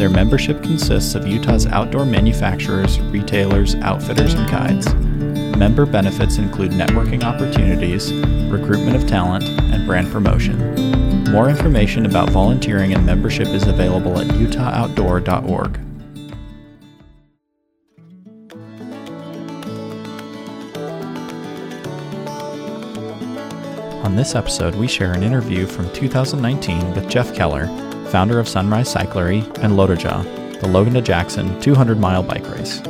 Their membership consists of Utah's outdoor manufacturers, retailers, outfitters, and guides. Member benefits include networking opportunities, recruitment of talent, and brand promotion. More information about volunteering and membership is available at utahoutdoor.org. On this episode, we share an interview from 2019 with Jeff Keller, founder of Sunrise Cyclery and Lotoja, the Logan to Jackson 200 mile bike race.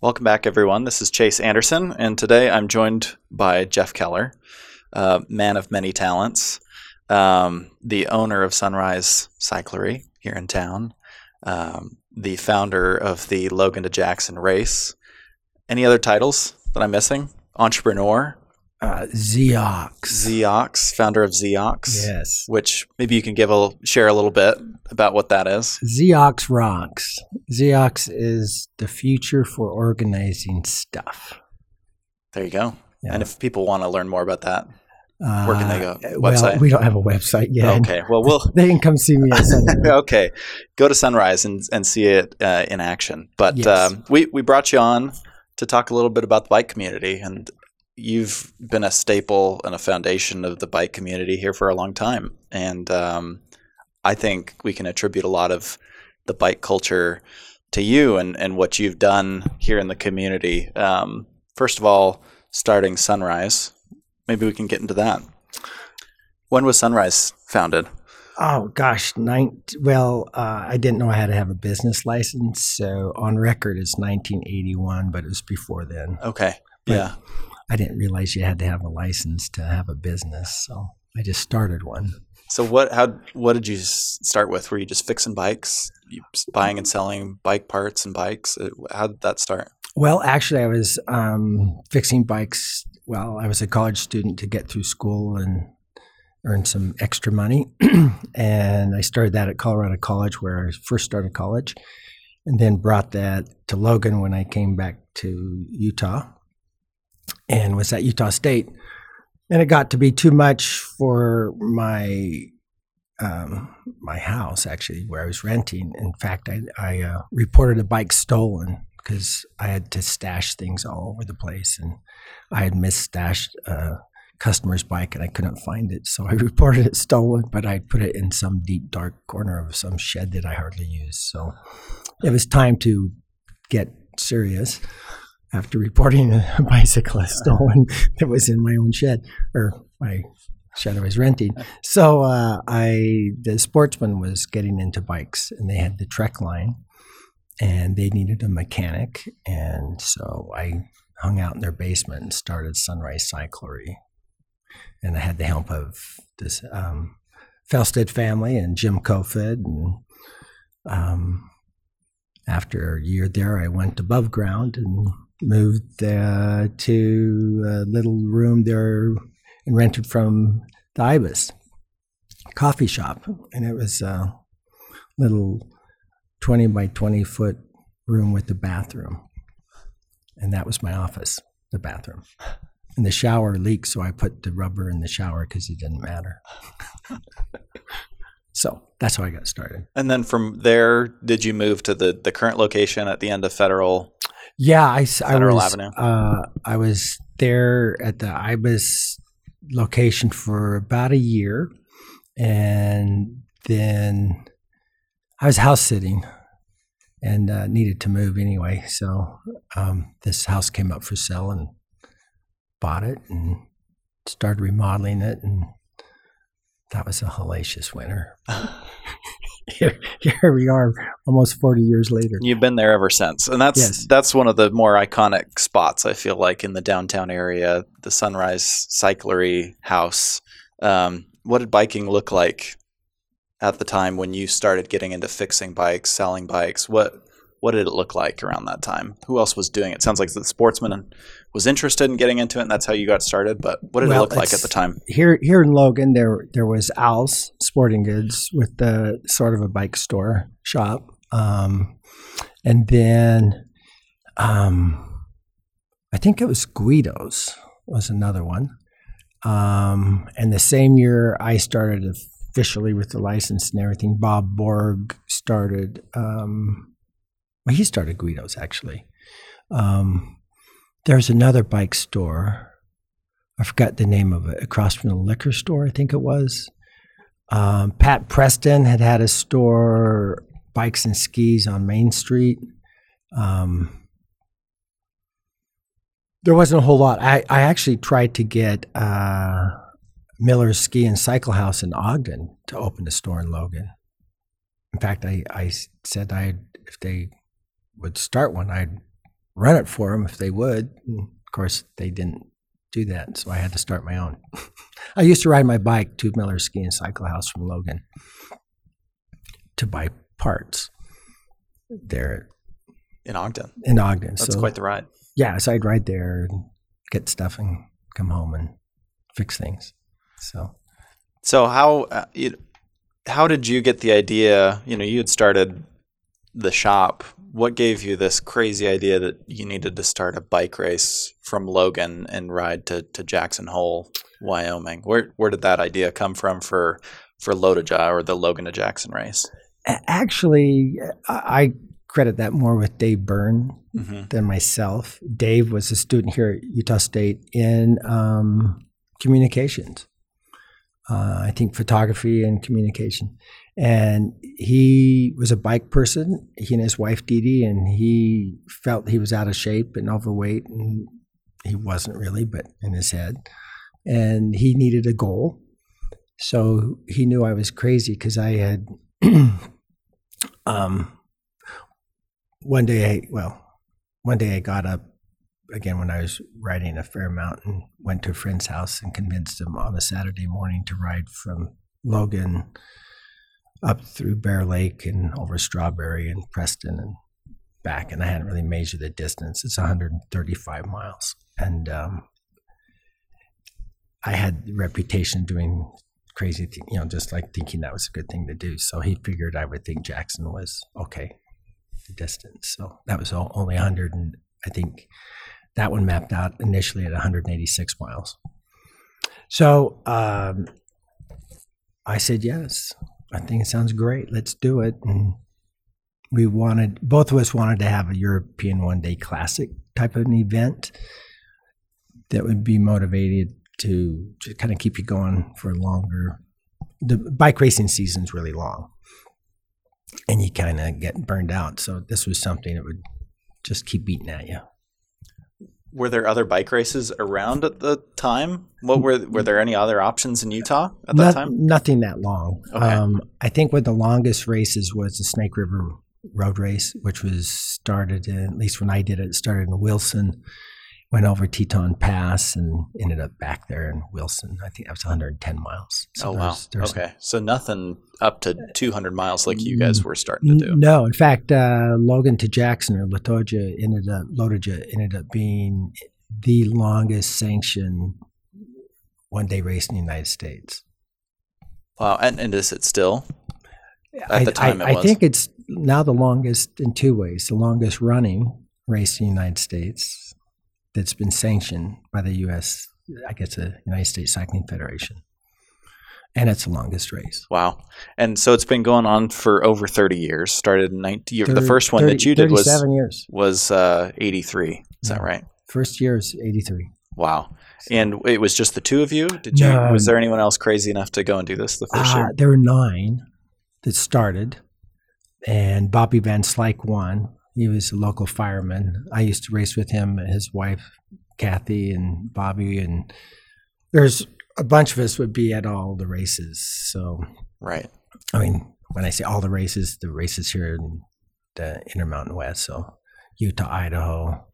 Welcome back, everyone. This is Chase Anderson, and today I'm joined by Jeff Keller, uh, man of many talents, um, the owner of Sunrise Cyclery here in town, um, the founder of the Logan to Jackson race. Any other titles that I'm missing? Entrepreneur, uh, Zeox. Zeox, founder of Zeox. Yes. Which maybe you can give a share a little bit about what that is. Zeox rocks. Zeox is the future for organizing stuff. There you go. Yeah. And if people want to learn more about that, where can they go? Uh, Website? Well, we don't have a website yet. okay. Well, we'll They can come see me at okay. Go to Sunrise and, and see it uh, in action. But Yes. um, we we brought you on to talk a little bit about the bike community, and you've been a staple and a foundation of the bike community here for a long time. And um, I think we can attribute a lot of the bike culture to you and, and what you've done here in the community. Um, first of all, starting Sunrise. Maybe we can get into that. When was Sunrise founded? Oh gosh, nine. Well, uh, I didn't know I had to have a business license, so on record it's 1981, but it was before then. Okay. But- yeah. I didn't realize you had to have a license to have a business, so I just started one. So what? How? What did you start with? Were you just fixing bikes, you buying and selling bike parts and bikes? Uh, How did that start? Well, actually, I was um, fixing bikes while I was a college student to get through school and earn some extra money. and I started that at Colorado College, where I first started college, and then brought that to Logan when I came back to Utah and was at Utah State. And it got to be too much for my um, my house, actually, where I was renting. In fact, I, I uh, reported a bike stolen because I had to stash things all over the place, and I had misstashed a customer's bike and I couldn't find it. So I reported it stolen, but I put it in some deep dark corner of some shed that I hardly use. So it was time to get serious after reporting a bicycle stolen that was in my own shed or my shed I was renting. So uh, I the sportsman was getting into bikes and they had the Trek line and they needed a mechanic and so I hung out in their basement and started Sunrise Cyclery. And I had the help of this um, Felstead family and Jim Kofed. And um, after a year there, I went above ground and moved uh, to a little room there and rented from the Ibis coffee shop. And it was a little 20 by 20 foot room with the bathroom. And that was my office, the bathroom. And the shower leaked, so I put the rubber in the shower because it didn't matter. so that's how I got started. And then from there, did you move to the the current location at the end of Federal? Yeah, I, I was, Avenue. Uh, I was there at the Ibis location for about a year, and then I was house sitting and uh, needed to move anyway. So um, this house came up for sale and bought it and started remodeling it, and that was a hellacious winter. here, here we are, almost forty years later. You've been there ever since, and that's Yes. that's one of the more iconic spots I feel like in the downtown area. The Sunrise Cyclery House. Um, what did biking look like at the time when you started getting into fixing bikes, selling bikes? What what did it look like around that time? Who else was doing it? Sounds like the sportsman was interested in getting into it, and that's how you got started. But what did Well, it look like at the time? Here, here in Logan, there there was Al's Sporting Goods with the sort of a bike store shop, um, and then um, I think it was Guido's was another one. Um, and the same year I started officially with the license and everything, Bob Borg started. Um, well, he started Guido's actually. Um, there's another bike store. I forgot the name of it, across from the liquor store, I think it was. Um, Pat Preston had had a store, bikes and skis on Main Street. Um, there wasn't a whole lot. I, I actually tried to get uh, Miller's Ski and Cycle House in Ogden to open a store in Logan. In fact, I, I said I if they would start one, I'd run it for them if they would. And of course, they didn't do that, so I had to start my own. I used to ride my bike to Miller's Ski and Cycle House from Logan to buy parts there In Ogden. in Ogden. That's so quite the ride. yeah, so I'd ride there and get stuff and come home and fix things. So So how uh, you, how did you get the idea? You know, you had started the shop. What gave you this crazy idea that you needed to start a bike race from Logan and ride to, to Jackson Hole, Wyoming? Where where did that idea come from for for Lotoja or the Logan to Jackson race? actually, I I credit that more with Dave Byrne Mm-hmm. than myself. Dave was a student here at Utah State in um, communications. Uh, I think photography and communication. And he was a bike person, he and his wife Dee Dee, and he felt he was out of shape and overweight, and he wasn't really, but in his head. And he needed a goal. So he knew I was crazy because I had um, one day, I, well, one day I got up again when I was riding a fair amount and went to a friend's house and convinced him on a Saturday morning to ride from Logan up through Bear Lake and over Strawberry and Preston and back. And I hadn't really measured the distance. It's 135 miles. And um, I had the reputation doing crazy things, you know, just like thinking that was a good thing to do. So he figured I would think Jackson was okay, the distance. So that was only 100, and I think that one mapped out initially at 186 miles. So um, I said, yes, I think it sounds great. Let's do it. And we wanted, both of us wanted to have a European one day classic type of an event that would be motivated to just kind of keep you going for longer. The bike racing season's really long, and you kind of get burned out. So this was something that would just keep beating at you. Were there other bike races around at the time? What were were there any other options in Utah at that Not- time? Nothing that long. Okay. Um, I think one of the longest races was the Snake River Road Race, which was started in, at least when I did it, it started in Wilson, went over Teton Pass and ended up back there in Wilson. I think that was 110 miles. So oh wow. there's- there's- okay, so nothing up to 200 miles like you guys were starting to do. No, in fact, uh, Logan to Jackson or Latoja ended up Lotoja ended up being the longest sanctioned one day race in the United States. Wow, and, and is it still? At I, the time I, I think it's now the longest in two ways: the longest running race in the United States that's been sanctioned by the U.S. I guess the United States Cycling Federation, and it's the longest race. Wow, and so it's been going on for over 30 years. Started in 19. the first one 30 that you did was seven years. was uh, 83. Is that right? First year is 83. Wow. And it was just the two of you. Did you? No. Was there anyone else crazy enough to go and do this the first Uh, year? there were nine that started, and Bobby Van Slyke won. He was a local fireman. I used to race with him, and his wife Kathy, and Bobby, and there's a bunch of us would be at all the races. So, Right. I mean, when I say all the races, the races here in the Intermountain West, so Utah, Idaho,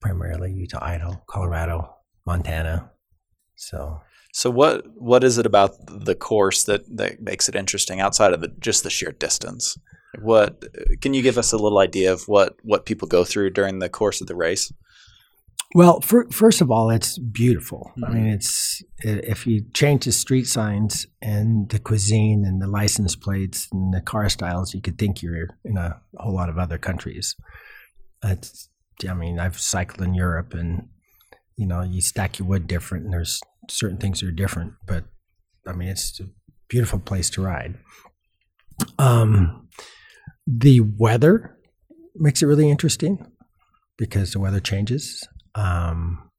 primarily Utah, Idaho, Colorado, Montana. So So what what is it about the course that, that makes it interesting outside of the, just the sheer distance? What can you give us a little idea of what what people go through during the course of the race? Well, for, first of all, it's beautiful. I Mhm. mean, it's if you change the street signs and the cuisine and the license plates and the car styles, you could think you're in a whole lot of other countries. It's, I mean, I've cycled in Europe, and you know, you stack your wood different, and there's certain things that are different. But I mean, it's a beautiful place to ride. Um, the weather makes it really interesting because the weather changes. Um,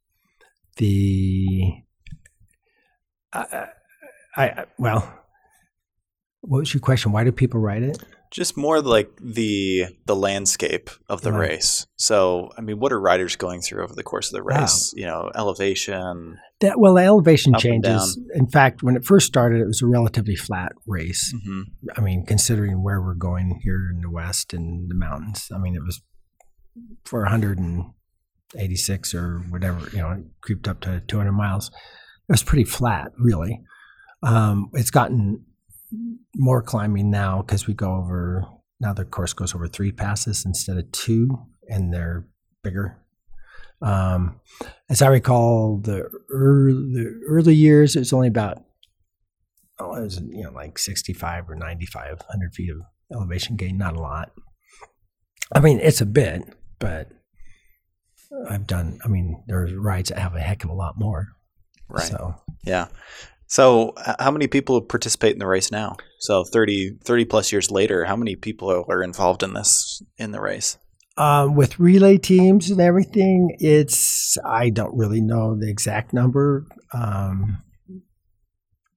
the I, I, I well, what was your question? Why do people write it? Just more like the the landscape of the Right. race. So, I mean, what are riders going through over the course of the Wow. race? You know, elevation. That well, the elevation changes. In fact, when it first started, it was a relatively flat race. hmm I mean, considering where we're going here in the west and the mountains, I mean, it was for 186 or whatever, you know, it creeped up to 200 miles. It was pretty flat, really. Um, it's gotten more climbing now because we go over, now the course goes over three passes instead of two, and they're bigger. Um, as I recall, the early, the early years, it was only about oh, it was you know like 65 or 95 100 feet of elevation gain not a lot i mean it's a bit but i've done i mean there's rides that have a heck of a lot more Right. so Yeah. So, how many people participate in the race now? So, 30, 30 plus years later, how many people are involved in this in the race? um, with relay teams and everything it's i don't really know the exact number um,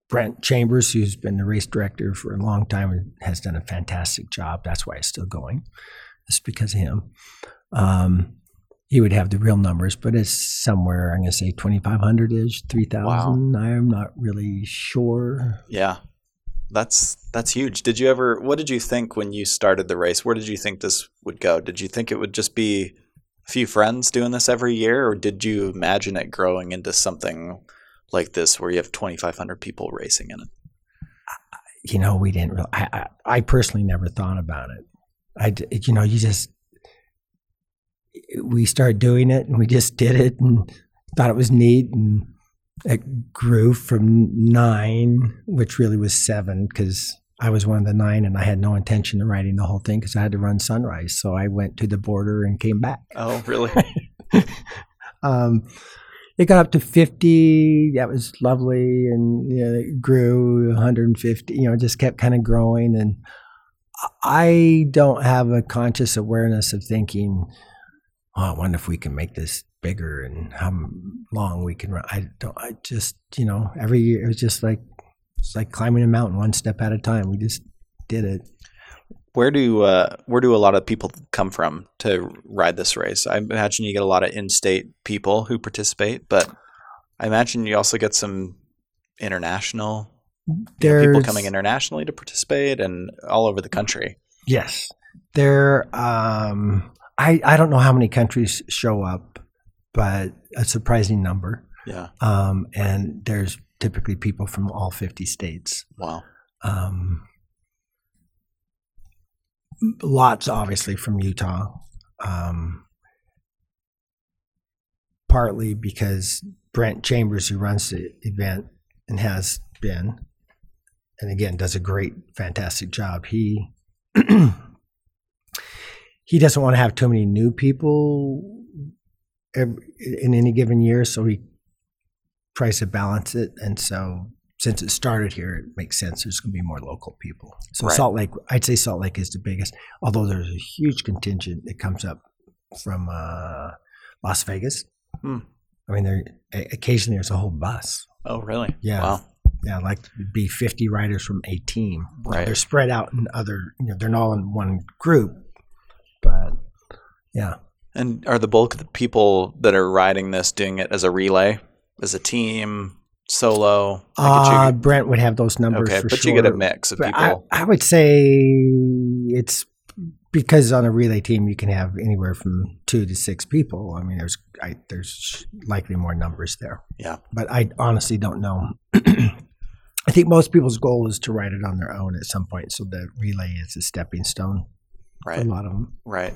brent chambers who's been the race director for a long time has done a fantastic job that's why it's still going it's because of him um, he would have the real numbers but it's somewhere i'm going to say 2500 ish 3000 i'm not really sure Yeah. That's that's huge. Did you ever what did you think when you started the race? Where did you think this would go? Did you think it would just be a few friends doing this every year or did you imagine it growing into something like this where you have 2500 people racing in it? you know, we didn't really, I, I, I personally never thought about it. I, you know, you just, we started doing it and we just did it and thought it was neat. And it grew from nine, which really was seven because I was one of the nine and I had no intention of writing the whole thing because I had to run sunrise. So I went to the border and came back. Oh, really? Um, it got up to 50. That was lovely. And you know, it grew 150, you know, just kept kind of growing. And I don't have a conscious awareness of thinking, oh, I wonder if we can make this bigger and how long we can run. I don't, I just, you know, every year it was just like, it's like climbing a mountain one step at a time. We just did it. Where do uh, where do a lot of people come from to ride this race? I imagine you get a lot of in-state people who participate, but I imagine you also get some international you know, people coming internationally to participate and all over the country. Yes, there. Um, I I don't know how many countries show up, but a surprising number. Yeah. Um, and there's typically people from all 50 states. Wow. Um, lots, obviously, from Utah. Um, partly because Brent Chambers, who runs the event and has been, and again does a great, fantastic job. He he doesn't want to have too many new people ev- in any given year, so he tries to balance it. And so, since it started here, it makes sense. There's going to be more local people. So Right. Salt Lake, I'd say Salt Lake is the biggest, although there's a huge contingent that comes up from uh, Las Vegas. Hmm. I mean, there occasionally there's a whole bus. Oh, really? Yeah. Wow. Yeah, like be 50 riders from a team. Right. They're spread out in other, you know, they're not all in one group, but yeah. And are the bulk of the people that are riding this doing it as a relay, as a team, solo? Uh, Brent would have those numbers okay, but sure. you get a mix of But people. I, I would say it's because on a relay team you can have anywhere from two to six people. I mean, there's I, there's likely more numbers there. Yeah. but I honestly don't know. I think most people's goal is to ride it on their own at some point, so the relay is a stepping stone Right. a lot of them. Right.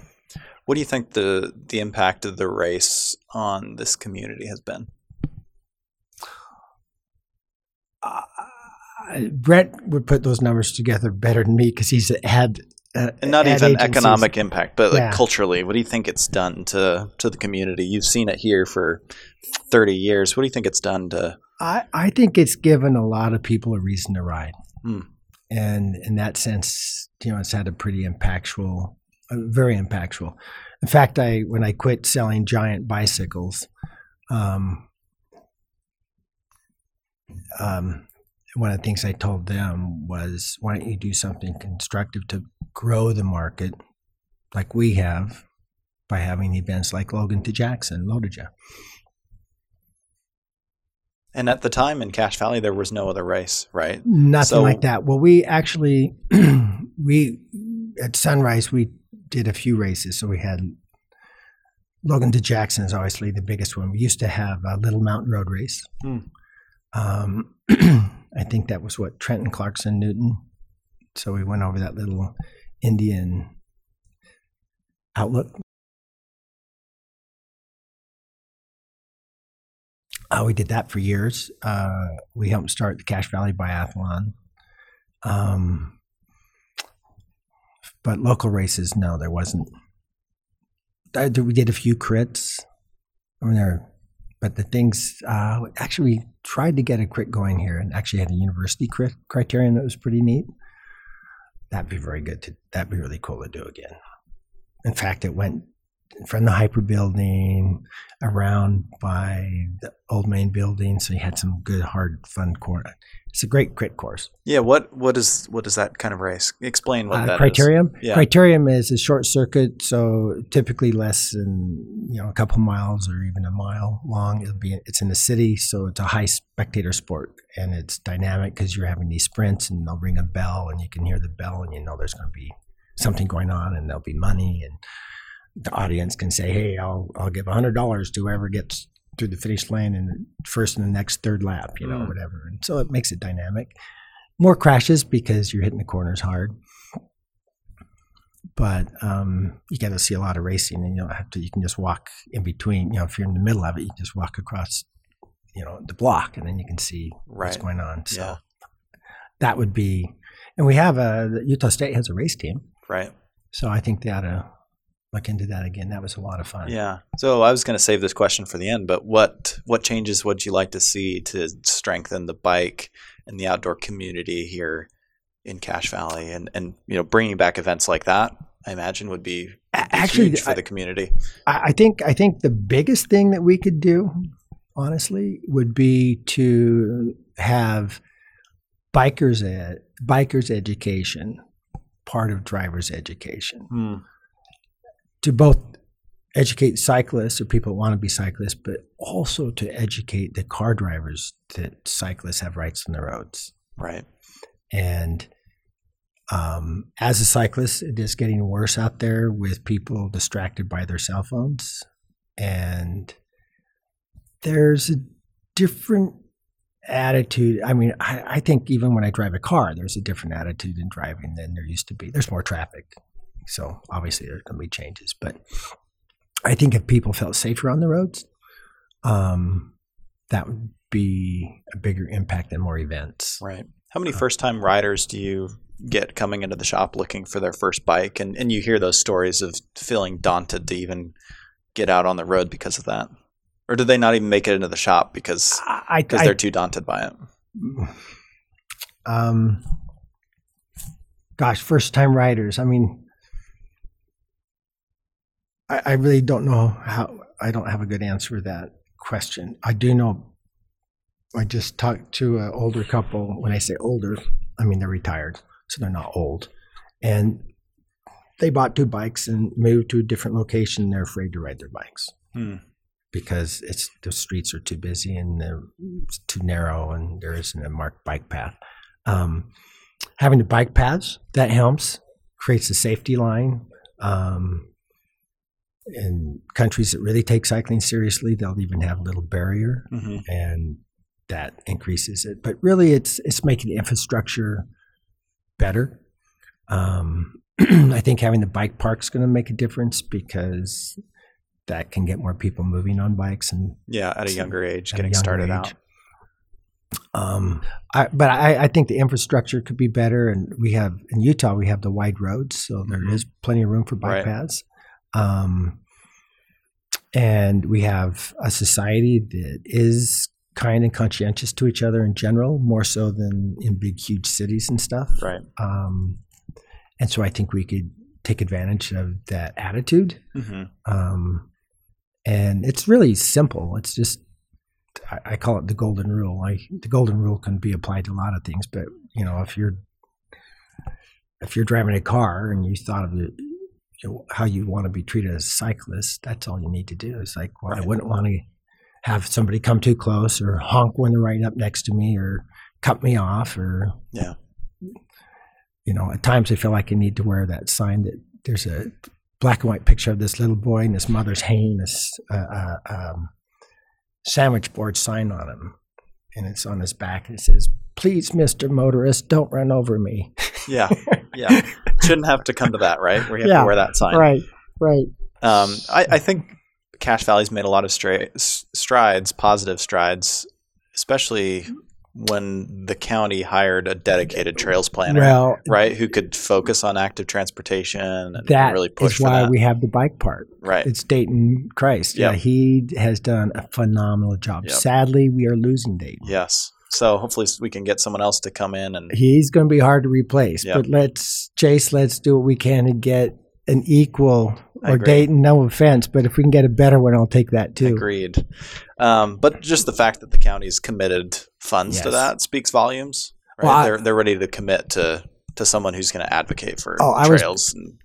What do you think the the impact of the race on this community has been? Uh, Brett would put those numbers together better than me because he's had uh, And not even agencies. economic impact, but like Yeah. culturally, what do you think it's done to to the community? You've seen it here for thirty years. What do you think it's done to? I, I think it's given a lot of people a reason to ride. Hmm. And in that sense, you know, it's had a pretty impactful, uh, very impactful. In fact, I when I quit selling giant bicycles, um, um, one of the things I told them was, why don't you do something constructive to grow the market like we have by having events like Logan to Jackson, Lotoja. And at the time in Cache Valley, there was no other race, right? Nothing So- like that. Well, we actually we at Sunrise we did a few races. So we had Logan to Jackson is obviously the biggest one. We used to have a Little Mountain Road race. Hmm. Um, I think that was what Trenton Clarkson Newton. So we went over that little Indian outlook. Uh, we did that for years. Uh, we helped start the Cache Valley Biathlon. Um, but local races, no, there wasn't. I- We did a few crits. I mean, there, but the things uh, actually we tried to get a crit going here, and actually had a university crit criterium that was pretty neat. That'd be very good. To that'd be really cool to do again. In fact, it went from the HPER building around by the old main building, so you had some good, hard, fun course. It's a great crit course. Yeah. What what is what is that kind of race? Explain what Uh, that is. criterium. Yeah. Criterium is a short circuit, so typically less than you know a couple miles or even a mile long. It'll be it's in the city, so it's a high spectator sport and it's dynamic because you're having these sprints and they'll ring a bell and you can hear the bell and you know there's going to be something going on and there'll be money and the audience can say, "Hey, I'll I'll give hundred dollars to whoever gets through the finish line and first in the next third lap, you know, Mm. whatever." And so it makes it dynamic. More crashes because you're hitting the corners hard, but um, you got to see a lot of racing, and you don't have to. You can just walk in between. You know, if you're in the middle of it, you can just walk across, you know, the block, and then you can see what's going on. So Yeah. that would be, and we have a Utah State has a race team, Right. so I think they ought to look into that again. That was a lot of fun. Yeah. So I was going to save this question for the end, but what what changes would you like to see to strengthen the bike and the outdoor community here in Cache Valley, and and you know bringing back events like that? I imagine would be, would be actually, huge for I- the community. I, I think I think the biggest thing that we could do, honestly, would be to have bikers ed, bikers education part of drivers education Hmm. To both educate cyclists or people that want to be cyclists, but also to educate the car drivers that cyclists have rights on the roads. Right. And um, as a cyclist, it is getting worse out there with people distracted by their cell phones. And there's a different attitude. I mean, I, I think even when I drive a car, there's a different attitude in driving than there used to be. There's more traffic. So obviously, there's going to be changes. But I think if people felt safer on the roads, um, that would be a bigger impact and more events. Right. How many first time riders do you get coming into the shop looking for their first bike? And, and you hear those stories of feeling daunted to even get out on the road because of that? Or do they not even make it into the shop because I, because I- they're too daunted by it? um, gosh, first time riders. I mean, I, I really don't know how. I don't have a good answer to that question. I do know. I just talked to an older couple. When I say older, I mean they're retired, so they're not old, and they bought two bikes and moved to a different location. They're afraid to ride their bikes Hmm. because it's the streets are too busy and they're it's too narrow and there isn't a marked bike path. Um, having the bike paths that helps creates a safety line. Um, in countries that really take cycling seriously, they'll even have a little barrier, Mm-hmm. and that increases it. But really, it's it's making the infrastructure better. Um, I think having the bike park is going to make a difference because that can get more people moving on bikes and Yeah, at a younger age, getting younger started age. out. Um, I, but I, I think the infrastructure could be better, and we have in Utah we have the wide roads, so there is plenty of room for bike Right. paths. Um, and we have a society that is kind and conscientious to each other in general, more so than in big, huge cities and stuff. Right. Um, and so I think we could take advantage of that attitude. Mm-hmm. Um, and it's really simple. It's just I, I call it the golden rule. I, the golden rule can be applied to a lot of things, but you know, if you're if you're driving a car and you thought of it, you know, how you want to be treated as a cyclist, that's all you need to do. It's like, well, I wouldn't want to have somebody come too close or honk when they're right up next to me or cut me off or Yeah. you know, at times I feel like I need to wear that sign that there's a black and white picture of this little boy and his mother's hanging this uh, uh, um, sandwich board sign on him, and it's on his back and it says, "Please, Mister Motorist, don't run over me." Yeah. Yeah. Shouldn't have to come to that, right? Where you have Yeah. to wear that sign. right, right. Um, I, I think Cache Valley's made a lot of stra- strides, positive strides, especially when the county hired a dedicated trails planner, Well, right, who could focus on active transportation and that really push for why that. we have the bike part. right. It's Dayton Crites. Yeah, he has done a phenomenal job. Yep. Sadly, we are losing Dayton. Yes. So hopefully we can get someone else to come in and he's going to be hard to replace. Yep. But let's Chase, let's do what we can to get an equal or. Dayton. No offense, but if we can get a better one, I'll take that too. agreed. Um, but just the fact that the county's committed funds to that speaks volumes. Right? Well, I- they're they're ready to commit to to someone who's going to advocate for Oh, I was- trails and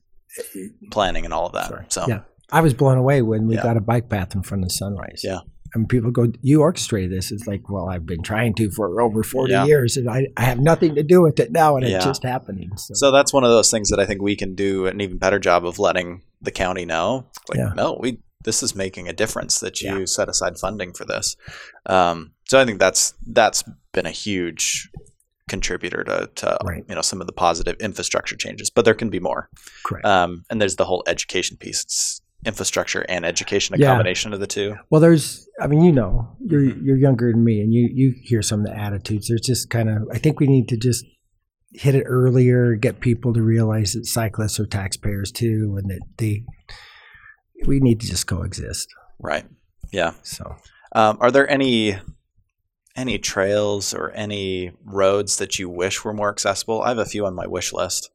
planning and all of that. Sorry. So Yeah. I was blown away when we Yeah. got a bike path in front of Sunrise. Yeah. And people go, "You orchestrated this?" It's like, well, I've been trying to for over forty Yeah. years, and I, I have nothing to do with it now, and Yeah. it's just happening. So, So that's one of those things that I think we can do an even better job of letting the county know. Like, Yeah. no, we this is making a difference that you set aside funding for this. Um, so I think that's that's been a huge contributor to, to Right. you know some of the positive infrastructure changes. But there can be more. correct. Um, and there's the whole education piece. It's infrastructure and education, a Yeah. combination of the two. Well, there's, I mean, you know, you're Mhm. you're younger than me, and you you hear some of the attitudes. There's just kind of, I think we need to just hit it earlier, get people to realize that cyclists are taxpayers too, and that they, we need to just coexist. Right. Yeah. So, Um, are there any any trails or any roads that you wish were more accessible? I have a few on my wish list.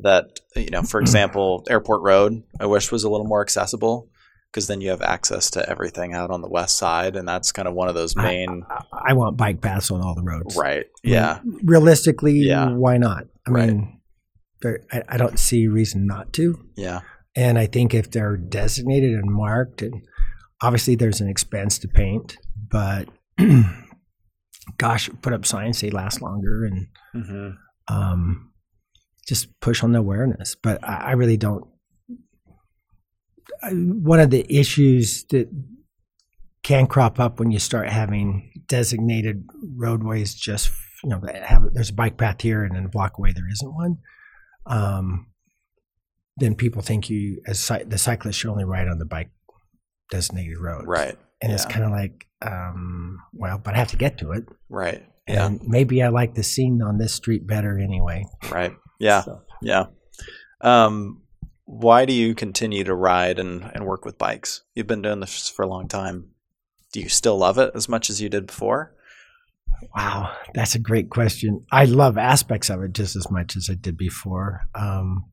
That you know, for example, Airport Road, I wish was a little more accessible because then you have access to everything out on the west side, and that's kind of one of those main. I, I want bike paths on all the roads. right. I mean, Yeah. realistically, Yeah. why not? I Right. mean, there, I, I don't see reason not to. Yeah. And I think if they're designated and marked, and obviously there's an expense to paint, but gosh, put up signs they last longer and hmm um, just push on the awareness. But I, I really don't. I, one of the issues that can crop up when you start having designated roadways, just you know, have there's a bike path here and then a block away there isn't one. Um, then people think you as the cyclist should only ride on the bike designated road, Right. And it's kind of like, um, well, but I have to get to it, Right. Yeah. and maybe I like the scene on this street better anyway. Right. Yeah. So- Yeah. Um, why do you continue to ride and, and work with bikes? You've been doing this for a long time. Do you still love it as much as you did before? Wow, that's a great question. I love aspects of it just as much as I did before. Um,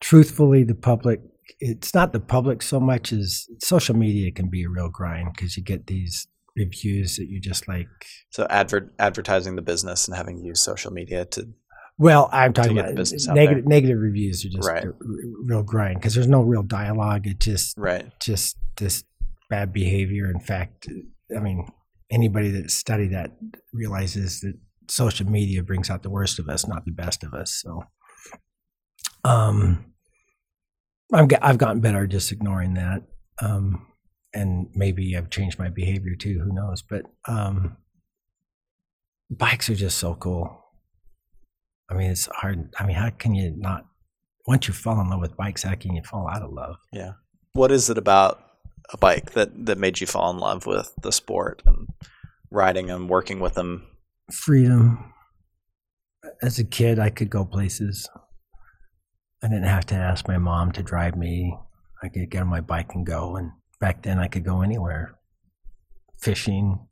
truthfully, the public, it's not the public so much as social media can be a real grind because you get these reviews that you just like. So advert advertising the business and having used social media to Well, I'm talking about business negative, negative reviews are just Right. real grind because there's no real dialogue. It just right. just this bad behavior. In fact, I mean, anybody that studied that realizes that social media brings out the worst of us, not the best of us. So, um, I'm, ge- I've gotten better at just ignoring that. Um, and maybe I've changed my behavior too. Who knows? But um, bikes are just so cool. I mean, it's hard. I mean, how can you not? Once you fall in love with bikes, how can you fall out of love? Yeah. What is it about a bike that that made you fall in love with the sport and riding and working with them? Freedom. As a kid, I could go places. I didn't have to ask my mom to drive me. I could get on my bike and go. And back then, I could go anywhere. Fishing.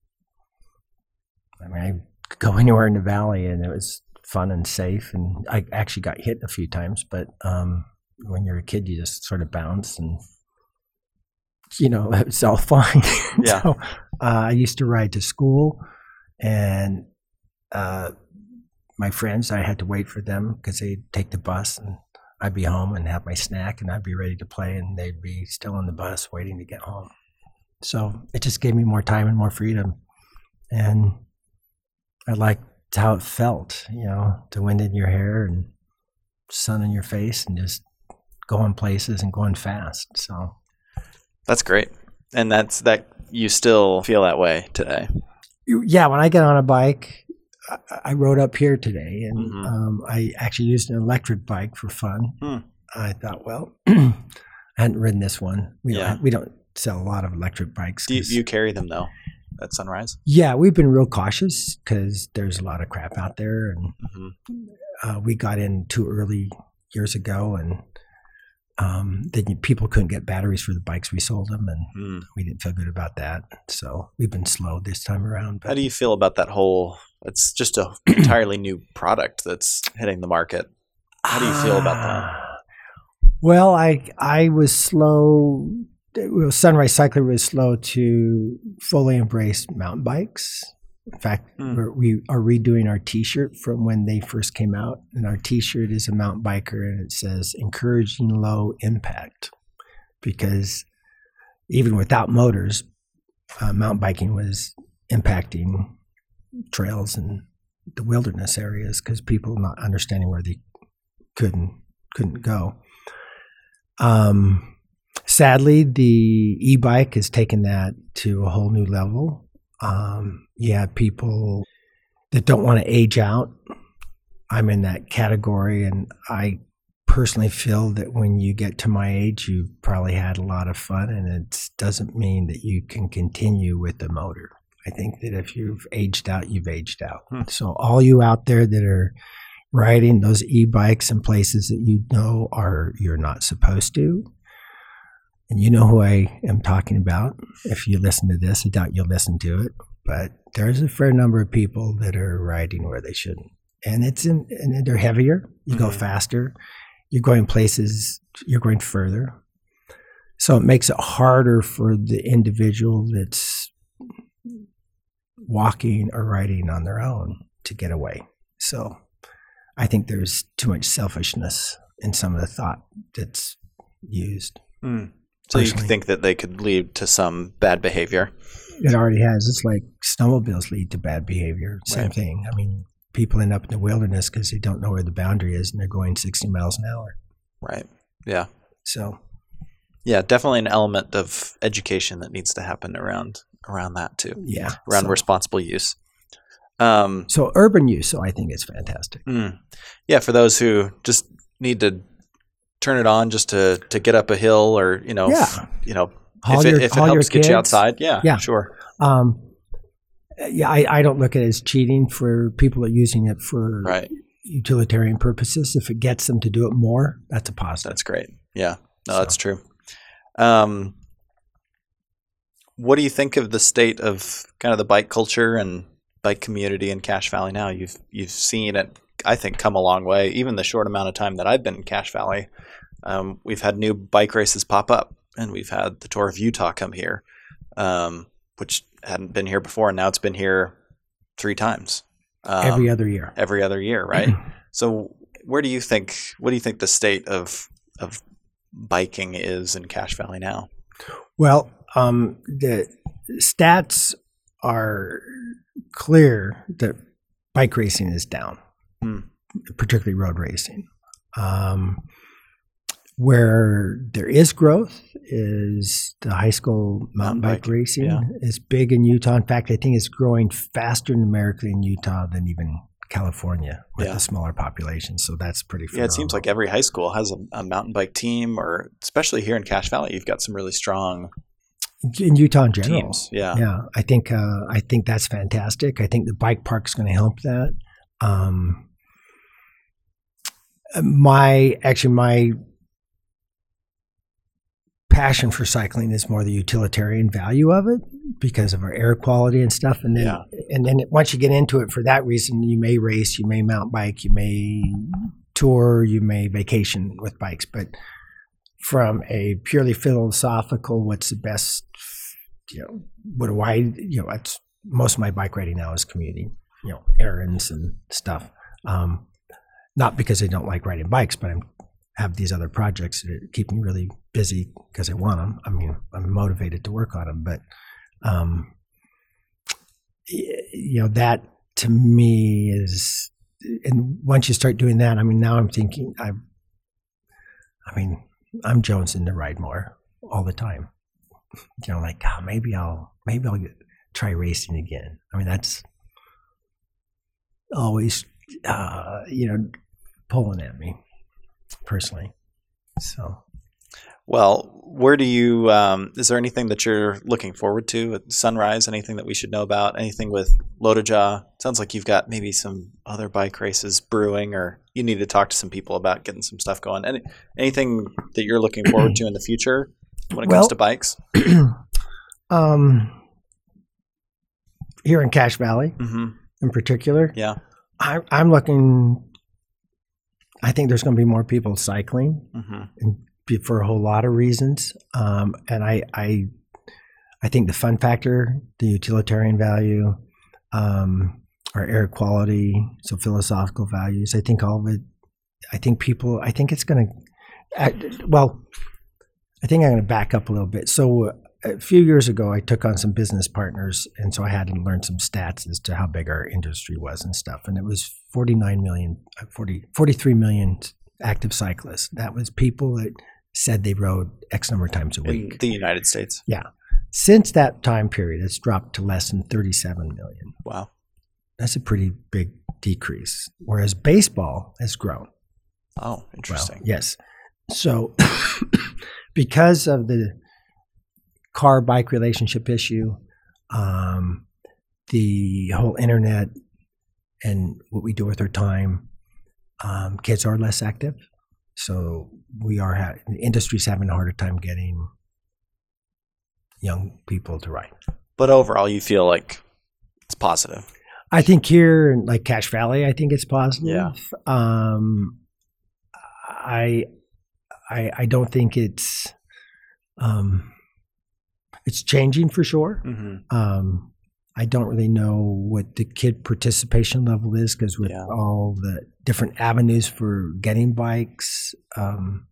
I mean, I could go anywhere in the valley, and it was fun and safe. And I actually got hit a few times, but um, when you're a kid, you just sort of bounce and you know it's all fine. Yeah. so uh, I used to ride to school, and uh, my friends, I had to wait for them because they'd take the bus, and I'd be home and have my snack, and I'd be ready to play, and they'd be still on the bus waiting to get home. So it just gave me more time and more freedom, and I liked how it felt, you know, the wind in your hair and sun in your face, and just going places and going fast. So That's great. And that's that you still feel that way today. yeah, when I get on a bike, I, I rode up here today, and Mhm. um, I actually used an electric bike for fun. Hmm. I thought, well, I hadn't ridden this one. We Yeah. don't we don't sell a lot of electric bikes. Do you, you carry them though at Sunrise? yeah, we've been real cautious because there's a lot of crap out there, and hmm uh, we got in too early years ago, and um, then people couldn't get batteries for the bikes we sold them, and Mm. we didn't feel good about that. So we've been slow this time around. How do you feel about that whole? It's just a entirely new product that's hitting the market. How do you feel about that? Ah. Well, I I was slow. Sunrise Cyclery was slow to fully embrace mountain bikes. In fact, we're, we are redoing our T-shirt from when they first came out, and our T-shirt is a mountain biker, and it says "encouraging low impact," because even without motors, uh, mountain biking was impacting trails and the wilderness areas because people not understanding where they couldn't couldn't go. Um, sadly, the e-bike has taken that to a whole new level. Um, you have people that don't want to age out. I'm in that category, and I personally feel that when you get to my age, you've probably had a lot of fun, and it doesn't mean that you can continue with the motor. I think that if you've aged out, you've aged out. Hmm. So, all you out there that are riding those e-bikes in places that you know are you're not supposed to, and you know who I am talking about. If you listen to this, I doubt you'll listen to it, but there's a fair number of people that are riding where they shouldn't, and it's in, and they're heavier. You go Mhm. faster. You're going places. You're going further. So it makes it harder for the individual that's walking or riding on their own to get away. So I think there's too much selfishness in some of the thought that's used. Mm. So you think that they could lead to some bad behavior? It already has. It's like snowmobiles lead to bad behavior. Same Right. thing. I mean, people end up in the wilderness because they don't know where the boundary is and they're going 60 miles an hour. Right. Yeah. So Yeah. Definitely an element of education that needs to happen around around that too, yeah, around so, responsible use. Um, so urban use. So I think it's fantastic. Mm. Yeah, for those who just need to turn it on just to to get up a hill or you know, Yeah. f- you know, if it, your- if it haul your helps get you outside, yeah, Yeah. sure, Um, yeah, I, I don't look at it as cheating for people that are using it for right, utilitarian purposes. If it gets them to do it more, that's a positive. that's great. Yeah, no, So- that's true. Um, what do you think of the state of kind of the bike culture and bike community in Cache Valley now? You've you've seen it, I think, come a long way. Even the short amount of time that I've been in Cache Valley, um, we've had new bike races pop up, and we've had the Tour of Utah come here, um, which hadn't been here before, and now it's been here three times. Um, Every other year. every other year, right? so, where do you think? What do you think the state of of biking is in Cache Valley now? Well, um, the stats are clear that bike racing is down, Hmm. particularly road racing. Um, Where there is growth is the high school mountain, Mountain bike, bike, racing yeah. is big in Utah. In fact, I think it's growing faster numerically in Utah than even California with Yeah. the smaller population. So that's pretty. Yeah, it seems like every high school has a, a mountain bike team, or especially here in Cache Valley, you've got some really strong in Utah in general. teams. Yeah. yeah i think uh, i think that's fantastic i think the bike park is going to help that um, my actually my passion for cycling is more the utilitarian value of it because of our air quality and stuff. And then Yeah. and then once you get into it for that reason you may race you may mountain bike you may tour you may vacation with bikes. But from a purely philosophical what's the best you know what do i you know most of my bike riding now is commuting you know errands and stuff. Um, not because i don't like riding bikes but i'm have these other projects that keep me really busy because i want them i mean i'm motivated to work on them but um, you know that to me is and once you start doing that i mean now i'm thinking i i mean i'm jonesing to ride more all the time. You know like oh, maybe i'll maybe i'll get, try racing again. I mean that's always uh you know pulling at me personally so Well, where do you? Um, is there anything that you're looking forward to at Sunrise? Anything that we should know about? Anything with Lotoja? Sounds like you've got maybe some other bike races brewing, or you need to talk to some people about getting some stuff going. Any, anything that you're looking forward to in the future when it Well- comes to bikes? um here in cache valley hmm in particular Yeah. I, i'm looking i think there's going to be more people cycling hmm and be- for a whole lot of reasons. Um, and I, I, I think the fun factor, the utilitarian value, um, our air quality, so philosophical values. I think all of it. I think people. I think it's going to. Well, I think I'm going to back up a little bit. So. A few years ago, I took on some business partners, and so I had to learn some stats as to how big our industry was and stuff. And it was 49 million, uh, 40, 43 million active cyclists. That was people that said they rode X number of times a week. In the United States. Yeah. Since that time period, it's dropped to less than 37 million. Wow. That's a pretty big decrease. Whereas baseball has grown. Oh, Well, interesting. yes. So, because of the car bike relationship issue, um, the whole internet, and what we do with our time, um, kids are less active. So we are ha- the industry's having a harder time getting young people to write. But overall, you feel like it's positive. I think here in like Cache Valley, I think it's positive. Yeah. Um, I, I, I don't think it's, um, it's changing for sure. hmm Um, I don't really know what the kid participation level is because with Yeah. all the different avenues for getting bikes, um,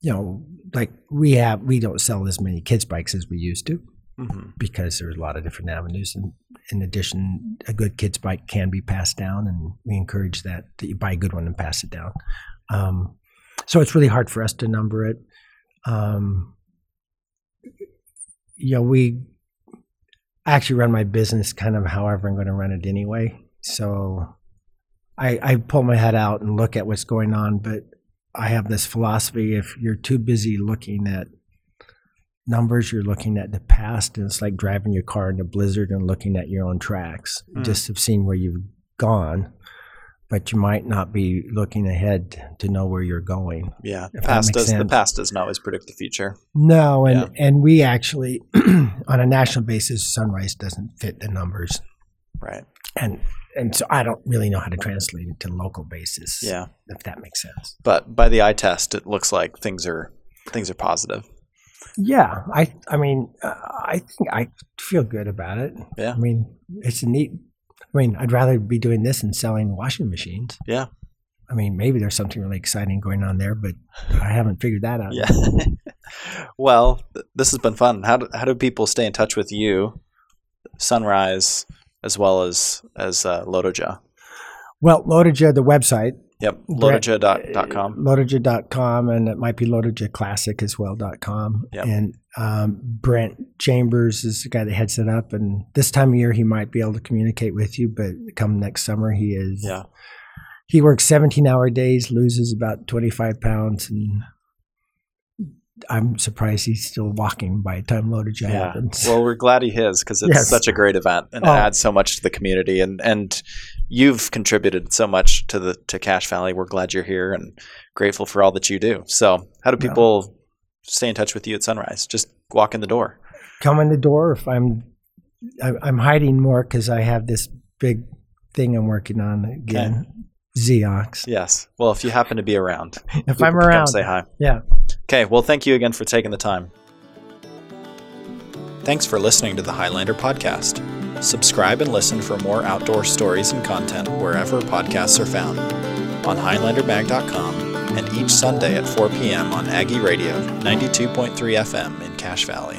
you know, like we have, we don't sell as many kids bikes as we used to hmm because there's a lot of different avenues. And in addition, a good kid's bike can be passed down, and we encourage that that you buy a good one and pass it down. Um, so it's really hard for us to number it. Um, you know, we I actually run my business kind of however I'm going to run it anyway. So I, I pull my head out and look at what's going on, but I have this philosophy: if you're too busy looking at numbers, you're looking at the past, and it's like driving your car in a blizzard and looking at your own tracks, Mm. just of seeing where you've gone. But you might not be looking ahead to know where you're going. Yeah. Past does the past does not always predict the future. No, and Yeah. and we actually, on a national basis, Sunrise doesn't fit the numbers, Right. and and so I don't really know how to translate it to local basis. Yeah. if that makes sense. But by the eye test, it looks like things are things are positive. Yeah, I I mean uh, I think I feel good about it. Yeah. I mean it's a neat. I mean I'd rather be doing this than selling washing machines. Yeah. I mean maybe there's something really exciting going on there, but I haven't figured that out. Yeah. well, th- this has been fun. How do, how do people stay in touch with you, Sunrise, as well as as uh, Lotoja? Well, Lotoja, the website Yep. Brent- Lotoja.com. Lotoja.com, and it might be Lotoja Classic as well.com. Yep. And um, Brent Chambers is the guy that heads it up. And this time of year, he might be able to communicate with you, but come next summer, he is. Yeah. He works 17 hour days, loses about 25 pounds, and I'm surprised he's still walking by the time Lotoja Yeah. happens. Well, we're glad he is because it's Yes. such a great event and Oh. it adds so much to the community. And and you've contributed so much to the to Cache Valley. We're glad you're here and grateful for all that you do. So, how do Yeah. people stay in touch with you at Sunrise? Just walk in the door. come in the door if I'm I- I'm hiding more because I have this big thing I'm working on again. Xeox. Yes. Well, if you happen to be around, If I'm around, say hi. yeah. Okay, well, thank you again for taking the time. Thanks for listening to the Highlander podcast. Subscribe and listen for more outdoor stories and content wherever podcasts are found on HighlanderMag.com and each Sunday at 4 p.m. on Aggie Radio 92.3 FM in Cache Valley.